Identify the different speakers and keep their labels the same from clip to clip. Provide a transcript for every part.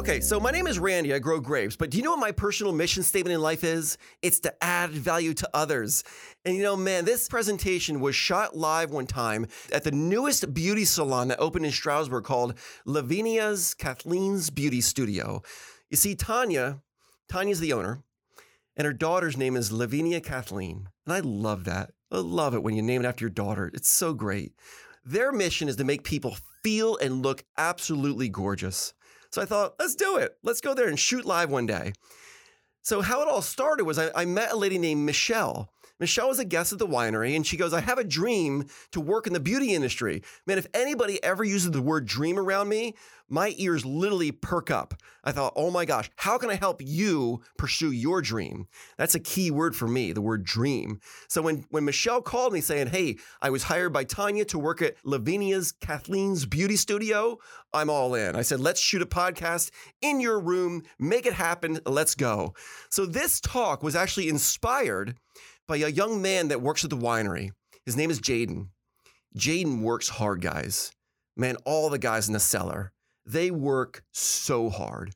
Speaker 1: Okay, so my name is Randy. I grow grapes, but do you know what my personal mission statement in life is? It's to add value to others. And you know, man, this presentation was shot live one time at the newest beauty salon that opened in Stroudsburg called Lavinia's Kathleen's Beauty Studio. You see, Tanya, Tanya's the owner, and her daughter's name is Lavinia Kathleen. And I love that. I love it when you name it after your daughter. It's so great. Their mission is to make people feel and look absolutely gorgeous. So I thought, let's do it. Let's go there and shoot live one day. So how it all started was I, I met a lady named Michelle. Michelle was a guest at the winery, and she goes, I have a dream to work in the beauty industry. Man, if anybody ever uses the word dream around me, my ears literally perk up. I thought, oh my gosh, how can I help you pursue your dream? That's a key word for me, the word dream. So when, when Michelle called me saying, hey, I was hired by Tanya to work at Lavinia's Kathleen's beauty studio, I'm all in. I said, let's shoot a podcast in your room, make it happen, let's go. So this talk was actually inspired by a young man that works at the winery. His name is Jaden. Jaden works hard, guys. Man, all the guys in the cellar they work so hard.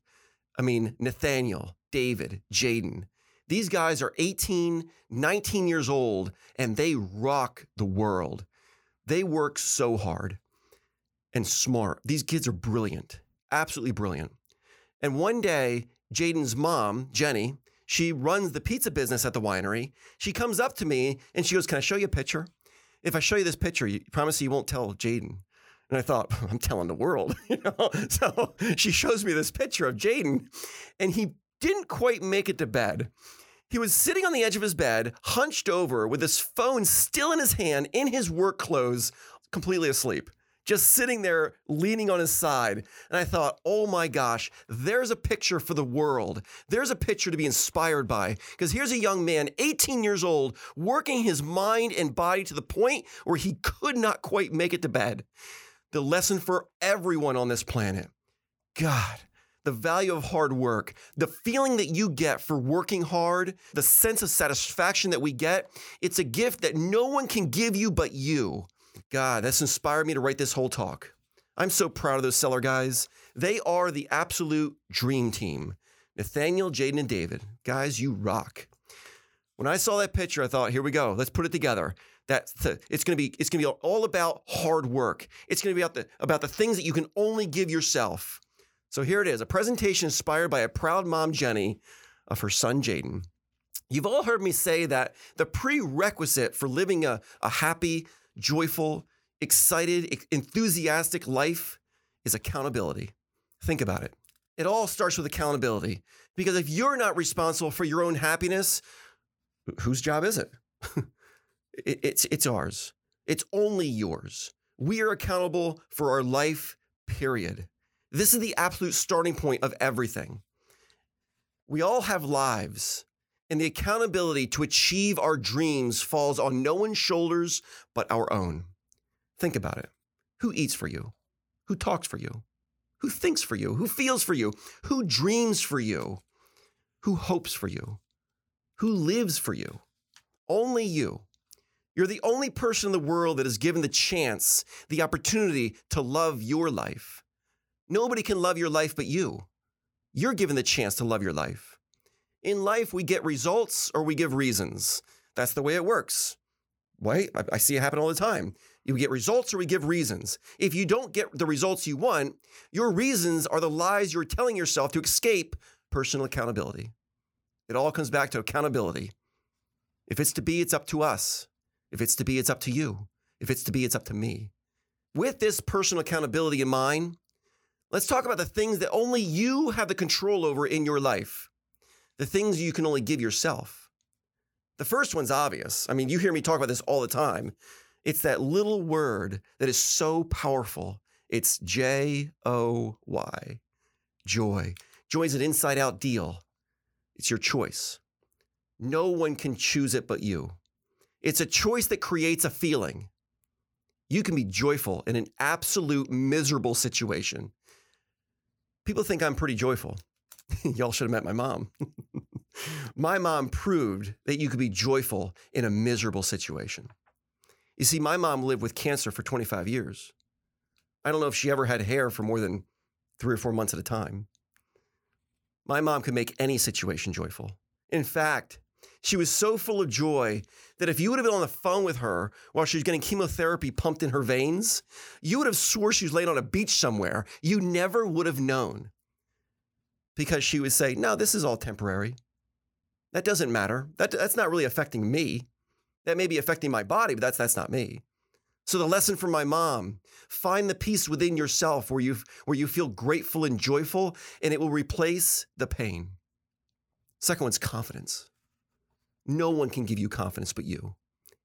Speaker 1: I mean, Nathaniel, David, Jaden, these guys are 18, 19 years old, and they rock the world. They work so hard and smart. These kids are brilliant, absolutely brilliant. And one day, Jaden's mom, Jenny, she runs the pizza business at the winery. She comes up to me and she goes, Can I show you a picture? If I show you this picture, you promise you won't tell Jaden. And I thought, I'm telling the world, you know. So she shows me this picture of Jaden, and he didn't quite make it to bed. He was sitting on the edge of his bed, hunched over, with his phone still in his hand, in his work clothes, completely asleep, just sitting there leaning on his side. And I thought, oh my gosh, there's a picture for the world. There's a picture to be inspired by. Because here's a young man, 18 years old, working his mind and body to the point where he could not quite make it to bed the lesson for everyone on this planet. God, the value of hard work, the feeling that you get for working hard, the sense of satisfaction that we get, it's a gift that no one can give you but you. God, that's inspired me to write this whole talk. I'm so proud of those cellar guys. They are the absolute dream team. Nathaniel, Jaden, and David. Guys, you rock. When I saw that picture, I thought, here we go. Let's put it together that it's going to be it's to be all about hard work. It's going to be about the about the things that you can only give yourself. So here it is, a presentation inspired by a proud mom Jenny of her son Jaden. You've all heard me say that the prerequisite for living a, a happy, joyful, excited, enthusiastic life is accountability. Think about it. It all starts with accountability. Because if you're not responsible for your own happiness, whose job is it? It, it's it's ours. It's only yours. We are accountable for our life, period. This is the absolute starting point of everything. We all have lives, and the accountability to achieve our dreams falls on no one's shoulders but our own. Think about it. Who eats for you? Who talks for you? Who thinks for you? Who feels for you? Who dreams for you? Who hopes for you? Who lives for you? Only you. You're the only person in the world that is given the chance, the opportunity to love your life. Nobody can love your life but you. You're given the chance to love your life. In life, we get results or we give reasons. That's the way it works. Wait, I see it happen all the time. You get results or we give reasons. If you don't get the results you want, your reasons are the lies you're telling yourself to escape personal accountability. It all comes back to accountability. If it's to be, it's up to us. If it's to be, it's up to you. If it's to be, it's up to me. With this personal accountability in mind, let's talk about the things that only you have the control over in your life, the things you can only give yourself. The first one's obvious. I mean, you hear me talk about this all the time. It's that little word that is so powerful. It's J O Y, joy. Joy is an inside out deal. It's your choice. No one can choose it but you. It's a choice that creates a feeling. You can be joyful in an absolute miserable situation. People think I'm pretty joyful. Y'all should have met my mom. my mom proved that you could be joyful in a miserable situation. You see, my mom lived with cancer for 25 years. I don't know if she ever had hair for more than three or four months at a time. My mom could make any situation joyful. In fact, she was so full of joy that if you would have been on the phone with her while she was getting chemotherapy pumped in her veins, you would have swore she was laying on a beach somewhere. You never would have known. Because she would say, No, this is all temporary. That doesn't matter. That, that's not really affecting me. That may be affecting my body, but that's, that's not me. So the lesson from my mom, find the peace within yourself where you where you feel grateful and joyful and it will replace the pain. Second one's confidence. No one can give you confidence but you.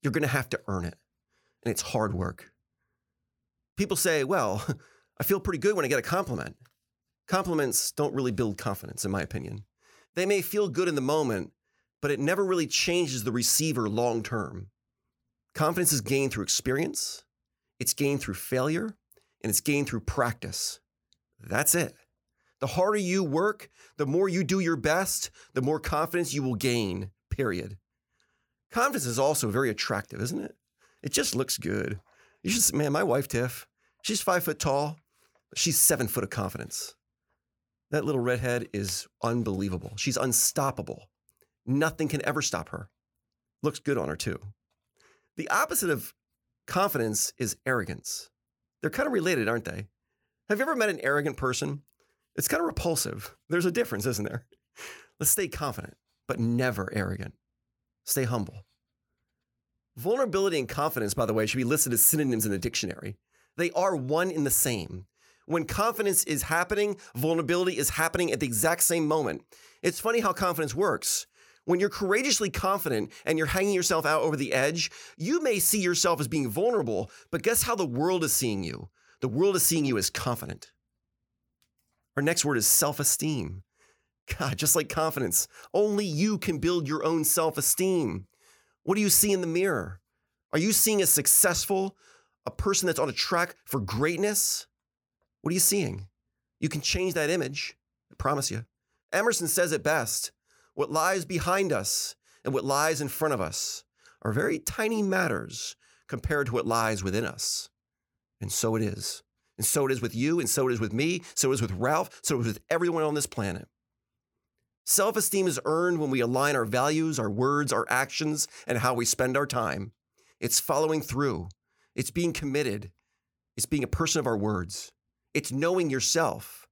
Speaker 1: You're going to have to earn it. And it's hard work. People say, "Well, I feel pretty good when I get a compliment." Compliments don't really build confidence in my opinion. They may feel good in the moment, but it never really changes the receiver long term. Confidence is gained through experience, it's gained through failure, and it's gained through practice. That's it. The harder you work, the more you do your best, the more confidence you will gain, period. Confidence is also very attractive, isn't it? It just looks good. You should, man, my wife, Tiff, she's five foot tall. She's seven foot of confidence. That little redhead is unbelievable. She's unstoppable. Nothing can ever stop her. Looks good on her, too. The opposite of confidence is arrogance. They're kind of related, aren't they? Have you ever met an arrogant person? It's kind of repulsive. There's a difference, isn't there? Let's stay confident, but never arrogant. Stay humble. Vulnerability and confidence, by the way, should be listed as synonyms in the dictionary. They are one in the same. When confidence is happening, vulnerability is happening at the exact same moment. It's funny how confidence works. When you're courageously confident and you're hanging yourself out over the edge, you may see yourself as being vulnerable, but guess how the world is seeing you? The world is seeing you as confident. Our next word is self esteem. God, just like confidence, only you can build your own self esteem. What do you see in the mirror? Are you seeing a successful, a person that's on a track for greatness? What are you seeing? You can change that image, I promise you. Emerson says it best what lies behind us and what lies in front of us are very tiny matters compared to what lies within us. And so it is. And so it is with you, and so it is with me, so it is with Ralph, so it is with everyone on this planet. Self esteem is earned when we align our values, our words, our actions, and how we spend our time. It's following through, it's being committed, it's being a person of our words, it's knowing yourself.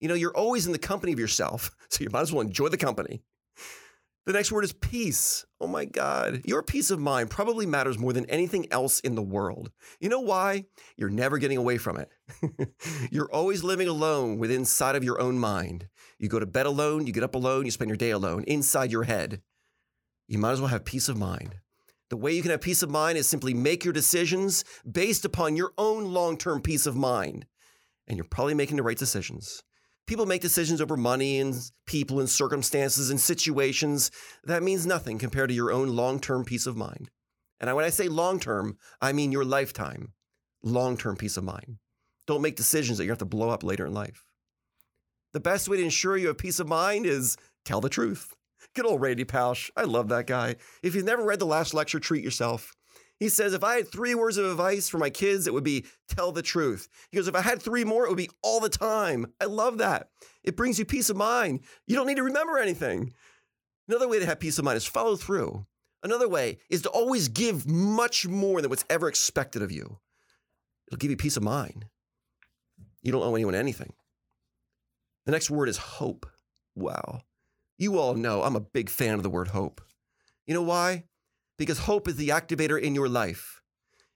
Speaker 1: You know, you're always in the company of yourself, so you might as well enjoy the company. The next word is peace. Oh my God. Your peace of mind probably matters more than anything else in the world. You know why? You're never getting away from it. You're always living alone within inside of your own mind. You go to bed alone, you get up alone, you spend your day alone inside your head. You might as well have peace of mind. The way you can have peace of mind is simply make your decisions based upon your own long term peace of mind. And you're probably making the right decisions. People make decisions over money and people and circumstances and situations. That means nothing compared to your own long term peace of mind. And when I say long term, I mean your lifetime, long term peace of mind. Don't make decisions that you have to blow up later in life. The best way to ensure you have peace of mind is tell the truth. Good old Randy Pausch. I love that guy. If you've never read the last lecture, treat yourself. He says, if I had three words of advice for my kids, it would be tell the truth. He goes, if I had three more, it would be all the time. I love that. It brings you peace of mind. You don't need to remember anything. Another way to have peace of mind is follow through. Another way is to always give much more than what's ever expected of you. It'll give you peace of mind. You don't owe anyone anything. The next word is hope. Wow. You all know I'm a big fan of the word hope. You know why? Because hope is the activator in your life.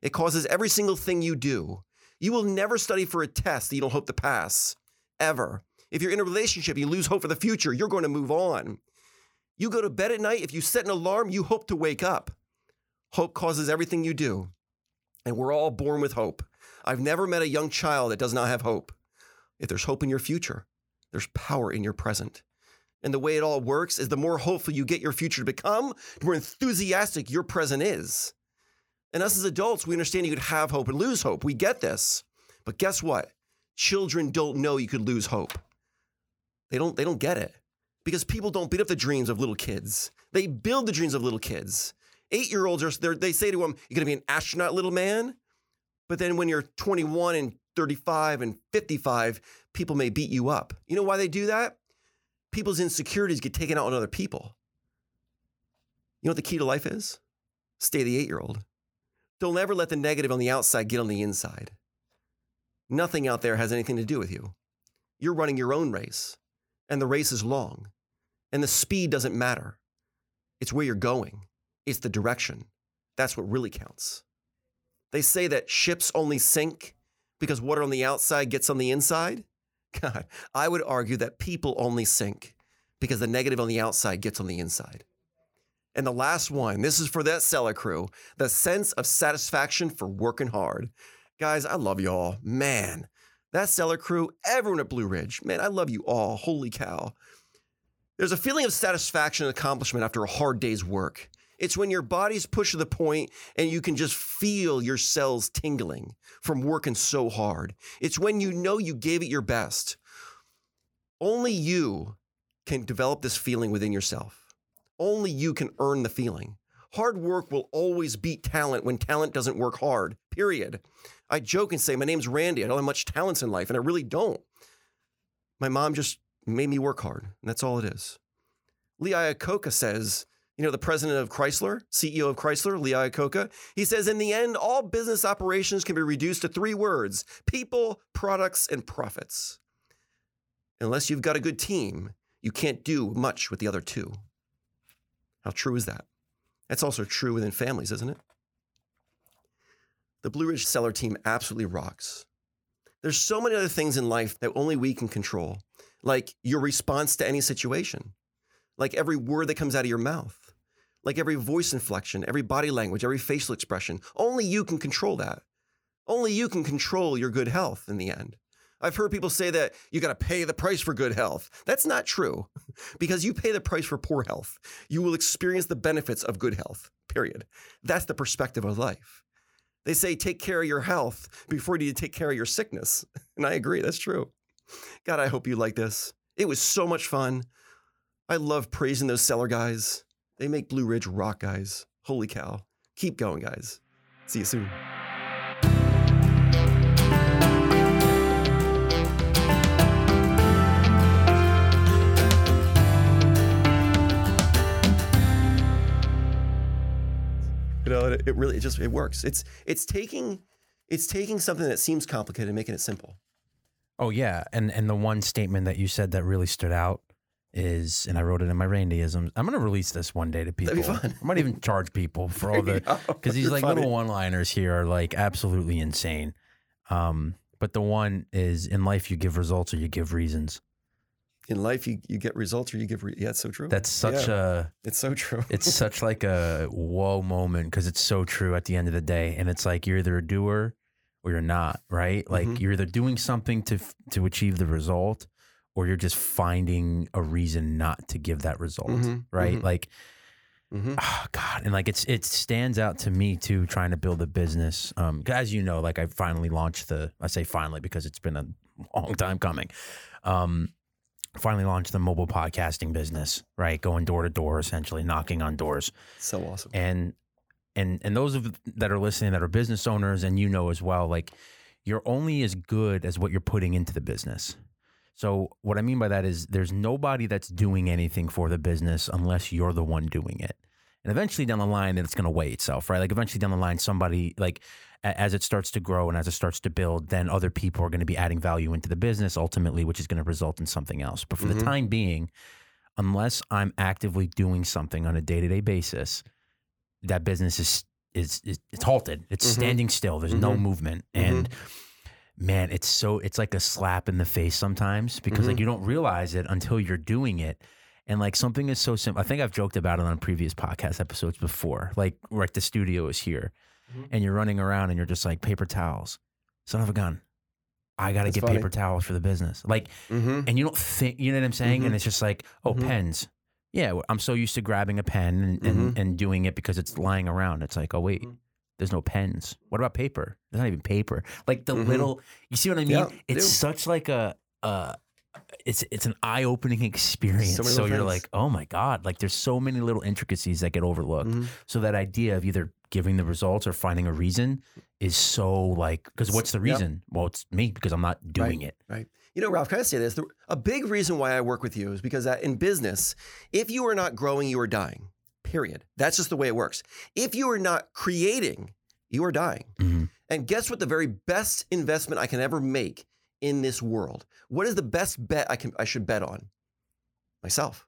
Speaker 1: It causes every single thing you do. You will never study for a test that you don't hope to pass, ever. If you're in a relationship, you lose hope for the future, you're going to move on. You go to bed at night, if you set an alarm, you hope to wake up. Hope causes everything you do. And we're all born with hope. I've never met a young child that does not have hope. If there's hope in your future, There's power in your present. And the way it all works is the more hopeful you get your future to become, the more enthusiastic your present is. And us as adults, we understand you could have hope and lose hope. We get this. But guess what? Children don't know you could lose hope. They don't, they don't get it because people don't beat up the dreams of little kids. They build the dreams of little kids. Eight year olds are, they say to them, You're going to be an astronaut, little man. But then when you're 21 and 35 and 55, people may beat you up. You know why they do that? People's insecurities get taken out on other people. You know what the key to life is? Stay the eight year old. Don't ever let the negative on the outside get on the inside. Nothing out there has anything to do with you. You're running your own race, and the race is long, and the speed doesn't matter. It's where you're going, it's the direction. That's what really counts. They say that ships only sink because water on the outside gets on the inside. God, I would argue that people only sink because the negative on the outside gets on the inside. And the last one, this is for that cellar crew, the sense of satisfaction for working hard. Guys, I love y'all. Man, that cellar crew, everyone at Blue Ridge, man, I love you all. Holy cow. There's a feeling of satisfaction and accomplishment after a hard day's work. It's when your body's pushed to the point and you can just feel your cells tingling from working so hard. It's when you know you gave it your best. Only you can develop this feeling within yourself. Only you can earn the feeling. Hard work will always beat talent when talent doesn't work hard, period. I joke and say, My name's Randy. I don't have much talents in life, and I really don't. My mom just made me work hard, and that's all it is. Lee Iacocca says, you know, the president of Chrysler, CEO of Chrysler, Lee Iacocca, he says, in the end, all business operations can be reduced to three words people, products, and profits. Unless you've got a good team, you can't do much with the other two. How true is that? That's also true within families, isn't it? The Blue Ridge Cellar team absolutely rocks. There's so many other things in life that only we can control, like your response to any situation, like every word that comes out of your mouth, like every voice inflection, every body language, every facial expression. Only you can control that. Only you can control your good health in the end. I've heard people say that you got to pay the price for good health. That's not true because you pay the price for poor health. You will experience the benefits of good health, period. That's the perspective of life. They say take care of your health before you take care of your sickness. And I agree, that's true. God, I hope you like this. It was so much fun. I love praising those cellar guys. They make Blue Ridge rock, guys. Holy cow. Keep going, guys. See you soon. You know, it, really it just it works. It's it's taking it's taking something that seems complicated and making it simple.
Speaker 2: Oh yeah, and and the one statement that you said that really stood out is, and I wrote it in my Randyisms. I'm going to release this one day to people.
Speaker 1: That'd be fun.
Speaker 2: I might even charge people for all the because these like
Speaker 1: funny.
Speaker 2: little one-liners here are like absolutely insane. Um, but the one is in life you give results or you give reasons.
Speaker 1: In life, you, you get results or you give. Re- yeah, it's so true.
Speaker 2: That's such
Speaker 1: Yeah.
Speaker 2: a
Speaker 1: It's so true.
Speaker 2: it's such like a whoa moment because it's so true at the end of the day, and it's like you're either a doer or you're not, right? Like
Speaker 1: Mhm.
Speaker 2: you're either doing something to to achieve the result, or you're just finding a reason not to give that result,
Speaker 1: Mhm,
Speaker 2: right?
Speaker 1: mhm.
Speaker 2: Like
Speaker 1: Mhm.
Speaker 2: oh god and like it's it stands out to me too trying to build a business um as you know like i finally launched the i say finally because it's been a long time coming um finally launched the mobile podcasting business right going door to door essentially knocking on doors
Speaker 1: So awesome.
Speaker 2: and and and those of that are listening that are business owners and you know as well like you're only as good as what you're putting into the business so what i mean by that is there's nobody that's doing anything for the business unless you're the one doing it and eventually down the line it's going to weigh itself right like eventually down the line somebody like as it starts to grow and as it starts to build then other people are going to be adding value into the business ultimately which is going to result in something else but for
Speaker 1: Mhm.
Speaker 2: the time being unless i'm actively doing something on a day-to-day basis that business is is, is it's halted. It's
Speaker 1: Mhm.
Speaker 2: standing still. There's no
Speaker 1: Mhm.
Speaker 2: movement. And man, it's so it's like a slap in the face sometimes because
Speaker 1: Mm-hmm.
Speaker 2: like you don't realize it until you're doing it. And like something is so simple. I think I've joked about it on previous podcast episodes before. Like like the studio is here
Speaker 1: Mhm.
Speaker 2: and you're running around and you're just like paper towels, son of a gun. I got to get
Speaker 1: funny.
Speaker 2: paper towels for the business. Like,
Speaker 1: Mm-hmm.
Speaker 2: and you don't think, you know what I'm saying?
Speaker 1: Mhm.
Speaker 2: And it's just like, oh,
Speaker 1: Mhm.
Speaker 2: pens. Yeah, I'm so used to grabbing a pen and, and, and doing it because it's lying around. It's like, oh, wait. There's no pens. What about paper? There's not even paper. Like the
Speaker 1: Mhm.
Speaker 2: little, you see what I mean?
Speaker 1: Yeah,
Speaker 2: it's such like a, uh, it's it's an eye opening experience.
Speaker 1: So
Speaker 2: So, you're
Speaker 1: things.
Speaker 2: like, oh my god! Like there's so many little intricacies that get overlooked.
Speaker 1: Mhm.
Speaker 2: So that idea of either giving the results or finding a reason is so like because what's the reason? Well, it's me because I'm not doing it.
Speaker 1: Right. You know, Ralph, can I say this? The, a big reason why I work with you is because that in business, if you are not growing, you are dying. Period. That's just the way it works. If you are not creating, you are dying.
Speaker 2: Mhm.
Speaker 1: And guess what? The very best investment I can ever make in this world. What is the best bet I can I should bet on? Myself.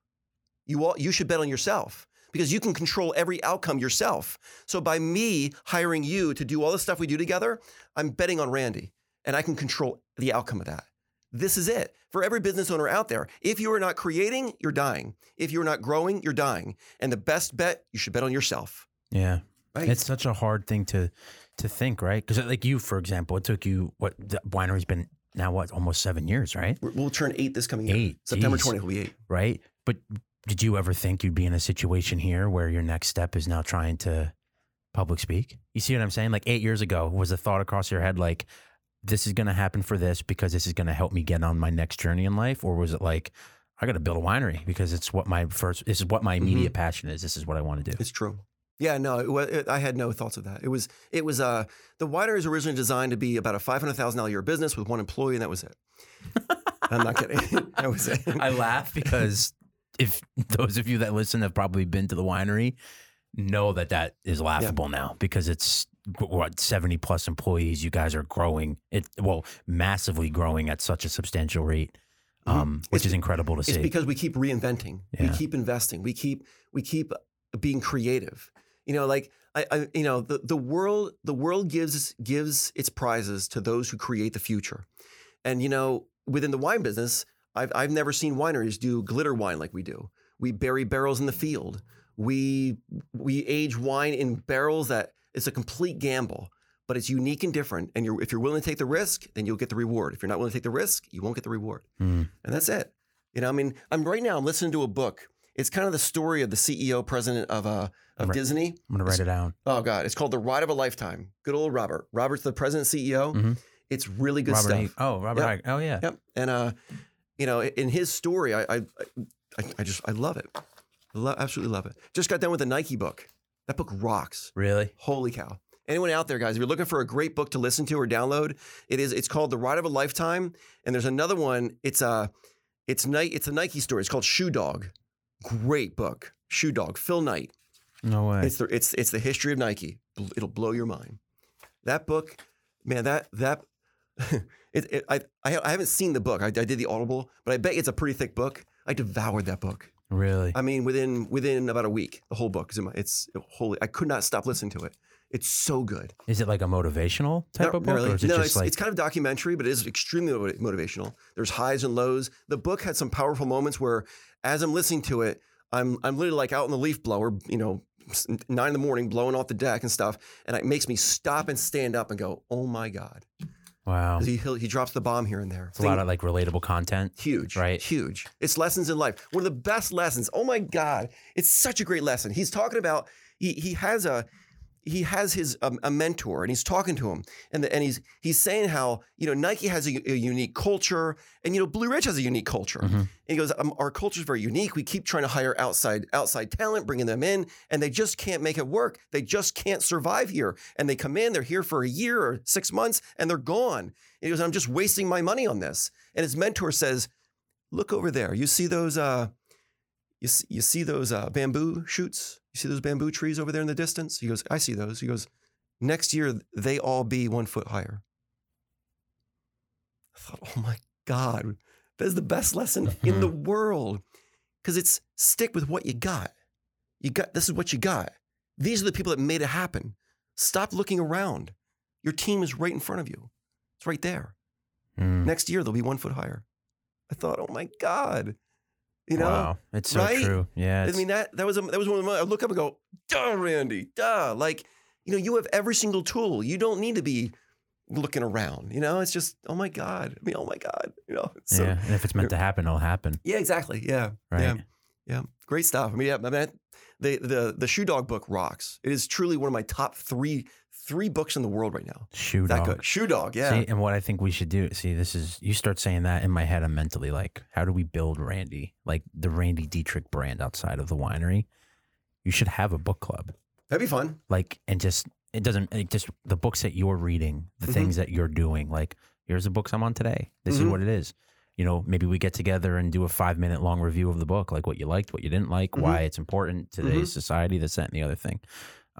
Speaker 1: You all you should bet on yourself because you can control every outcome yourself. So by me hiring you to do all the stuff we do together, I'm betting on Randy and I can control the outcome of that. This is it. For every business owner out there, if you are not creating, you're dying. If you're not growing, you're dying. And the best bet, you should bet on yourself.
Speaker 2: Yeah,
Speaker 1: Right?
Speaker 2: it's such a hard thing to to think, right? Because like you, for example, it took you what the winery's been now what almost seven years, right?
Speaker 1: We're- we'll turn eight this coming year.
Speaker 2: Eight,
Speaker 1: September
Speaker 2: geez.
Speaker 1: 20th will be eight.
Speaker 2: Right. But did you ever think you'd be in a situation here where your next step is now trying to public speak? You see what I'm saying? Like eight years ago, was the thought across your head like, this is going to happen for this because this is going to help me get on my next journey in life? Or was it like, I got to build a winery because it's what my first, this is what my immediate passion is. This is what I want to do.
Speaker 1: It's true. Yeah, no, it, it, I had no thoughts of that. It was, it was, uh, the winery was originally designed to be about a five hundred thousand dollar year business with one employee, and that was it. I'm not kidding. that was it.
Speaker 2: I laugh because if those of you that listen have probably been to the winery, know that that is laughable now because it's what 70 plus employees. You guys are growing it, well, massively growing at such a substantial rate, um, which
Speaker 1: It's-
Speaker 2: is incredible to see It's
Speaker 1: because we keep reinventing. We keep investing. We keep we keep being creative. You know, like I, I you know, the, the world the world gives gives its prizes to those who create the future. And you know, within the wine business, I've I've never seen wineries do glitter wine like we do. We bury barrels in the field. We we age wine in barrels that it's a complete gamble, but it's unique and different. And you're, if you're willing to take the risk, then you'll get the reward. If you're not willing to take the risk, you won't get the reward
Speaker 2: Hmm.
Speaker 1: and that's it. You know, I mean, I'm right now. I'm listening to a book. It's kind of the story of the CEO, president of uh of
Speaker 2: Right.
Speaker 1: Disney.
Speaker 2: I'm going to write it down.
Speaker 1: Oh God, it's called The Ride of a Lifetime. Good old Robert. Robert's the president CEO.
Speaker 2: Mhm.
Speaker 1: It's really good
Speaker 2: Robert
Speaker 1: stuff.
Speaker 2: Oh, Robert.
Speaker 1: Yep.
Speaker 2: Oh, yeah.
Speaker 1: Yep. And uh, you know, in his story, I I I, I just I love it. I lo- absolutely love it. Just got done with the Nike book. That book rocks.
Speaker 2: Really?
Speaker 1: Holy cow. Anyone out there, guys, if you're looking for a great book to listen to or download, it is it's called The Ride of a Lifetime. And there's another one. It's a it's Nike, it's a Nike story. It's called Shoe Dog. Great book. Shoe Dog. Phil Knight.
Speaker 2: No way.
Speaker 1: It's the it's it's the history of Nike. It'll blow your mind. That book, man, that that it, it I I I haven't seen the book. I, I did the Audible, but I bet it's a pretty thick book. I devoured that book.
Speaker 2: Really?
Speaker 1: I mean, within within about a week, the whole book is in my. It's holy. I could not stop listening to it. It's so good.
Speaker 2: Is it like a motivational type
Speaker 1: Not
Speaker 2: of book?
Speaker 1: really.
Speaker 2: Or is it
Speaker 1: no,
Speaker 2: just
Speaker 1: it's,
Speaker 2: like,
Speaker 1: it's kind of documentary, but it is extremely motivational. There's highs and lows. The book had some powerful moments where, as I'm listening to it, I'm I'm literally like out in the leaf blower, you know, nine in the morning, blowing off the deck and stuff, and it makes me stop and stand up and go, "Oh my god!"
Speaker 2: Wow.
Speaker 1: he, he drops the bomb here and there.
Speaker 2: It's a lot of like relatable content.
Speaker 1: Huge,
Speaker 2: Right.
Speaker 1: Huge. It's lessons in life. One of the best lessons. Oh my God, it's such a great lesson. He's talking about he he has a he has his um, a mentor and he's talking to him and the, and he's he's saying how you know Nike has a, a unique culture and you know Blue Ridge has a unique culture.
Speaker 2: Mhm.
Speaker 1: And he goes, um, our culture is very unique. We keep trying to hire outside outside talent, bringing them in, and they just can't make it work. They just can't survive here. And they come in, they're here for a year or six months, and they're gone. And he goes, I'm just wasting my money on this. And his mentor says, Look over there. You see those? Uh, you see, you see those uh, bamboo shoots? You see those bamboo trees over there in the distance? He goes, I see those. He goes, next year they all be one foot higher. I thought, oh my God, that is the best lesson in the world. Because it's stick with what you got. You got this is what you got. These are the people that made it happen. Stop looking around. Your team is right in front of you. It's right there.
Speaker 2: Mm.
Speaker 1: Next year they'll be one foot higher. I thought, oh my God. You know?
Speaker 2: wow. It's so
Speaker 1: right?
Speaker 2: true. Yeah.
Speaker 1: I mean that that was a, that was one of my I look up and go, duh, Randy, duh. Like, you know, you have every single tool. You don't need to be looking around. You know, it's just oh my god. I mean, oh my god. You know. So,
Speaker 2: yeah, and if it's meant to happen, it'll happen.
Speaker 1: Yeah, exactly. Yeah.
Speaker 2: Right.
Speaker 1: Yeah. Yeah. Great stuff. I mean, yeah, I mean, the the the Shoe Dog book rocks. It is truly one of my top three three books in the world right now.
Speaker 2: Shoe
Speaker 1: That
Speaker 2: dog.
Speaker 1: good. Shoe Dog. Yeah.
Speaker 2: See, and what I think we should do, see, this is you start saying that in my head, I'm mentally like, how do we build Randy, like the Randy Detrick brand outside of the winery? You should have a book club,
Speaker 1: That'd be fun.
Speaker 2: like, and just it doesn't it just the books that you're reading, the
Speaker 1: Mhm.
Speaker 2: things that you're doing. Like, here's the books I'm on today. This is
Speaker 1: Mhm.
Speaker 2: what it is. You know, maybe we get together and do a five minute long review of the book, like what you liked, what you didn't like,
Speaker 1: Mhm.
Speaker 2: why it's important to today's society, this, that, and the other thing.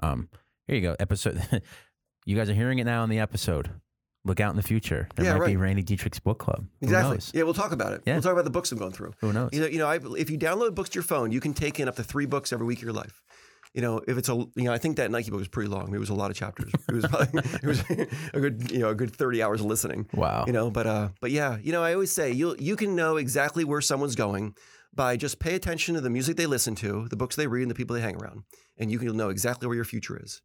Speaker 2: Um, here you go, episode. you guys are hearing it now in the episode. Look out in the future. There
Speaker 1: Yeah,
Speaker 2: might be. Randy Detrick's book club. Who
Speaker 1: Exactly.
Speaker 2: knows?
Speaker 1: Yeah, we'll talk about it.
Speaker 2: Yeah.
Speaker 1: We'll talk about the books I'm going through.
Speaker 2: Who knows?
Speaker 1: You know, you know, I, if you download books to your phone, you can take in up to three books every week of your life. You know, if it's a, you know, I think that Nike book was pretty long. It was a lot of chapters. It was, probably, it was a good, you know, a good thirty hours of listening.
Speaker 2: Wow.
Speaker 1: You know, but uh, but yeah, you know, I always say you you can know exactly where someone's going by just pay attention to the music they listen to, the books they read, and the people they hang around, and you can know exactly where your future is.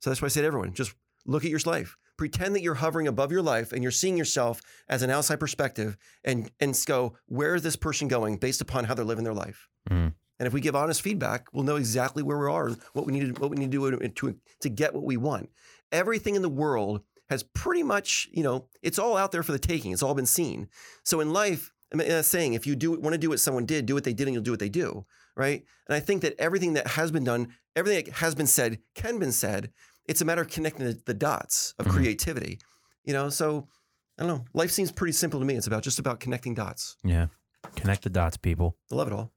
Speaker 1: So that's why I say to everyone, just look at your life. Pretend that you're hovering above your life and you're seeing yourself as an outside perspective, and and go, where is this person going based upon how they're living their life.
Speaker 2: Mm.
Speaker 1: And if we give honest feedback, we'll know exactly where we are and what we need to, what we need to do to, to get what we want. Everything in the world has pretty much, you know, it's all out there for the taking. It's all been seen. So in life, I mean, a saying, if you do want to do what someone did, do what they did, and you'll do what they do, right? And I think that everything that has been done, everything that has been said, can been said. It's a matter of connecting the, the dots of
Speaker 2: Mhm.
Speaker 1: creativity, you know. So I don't know. Life seems pretty simple to me. It's about just about connecting dots.
Speaker 2: Yeah. Connect the dots, people.
Speaker 1: I love it all.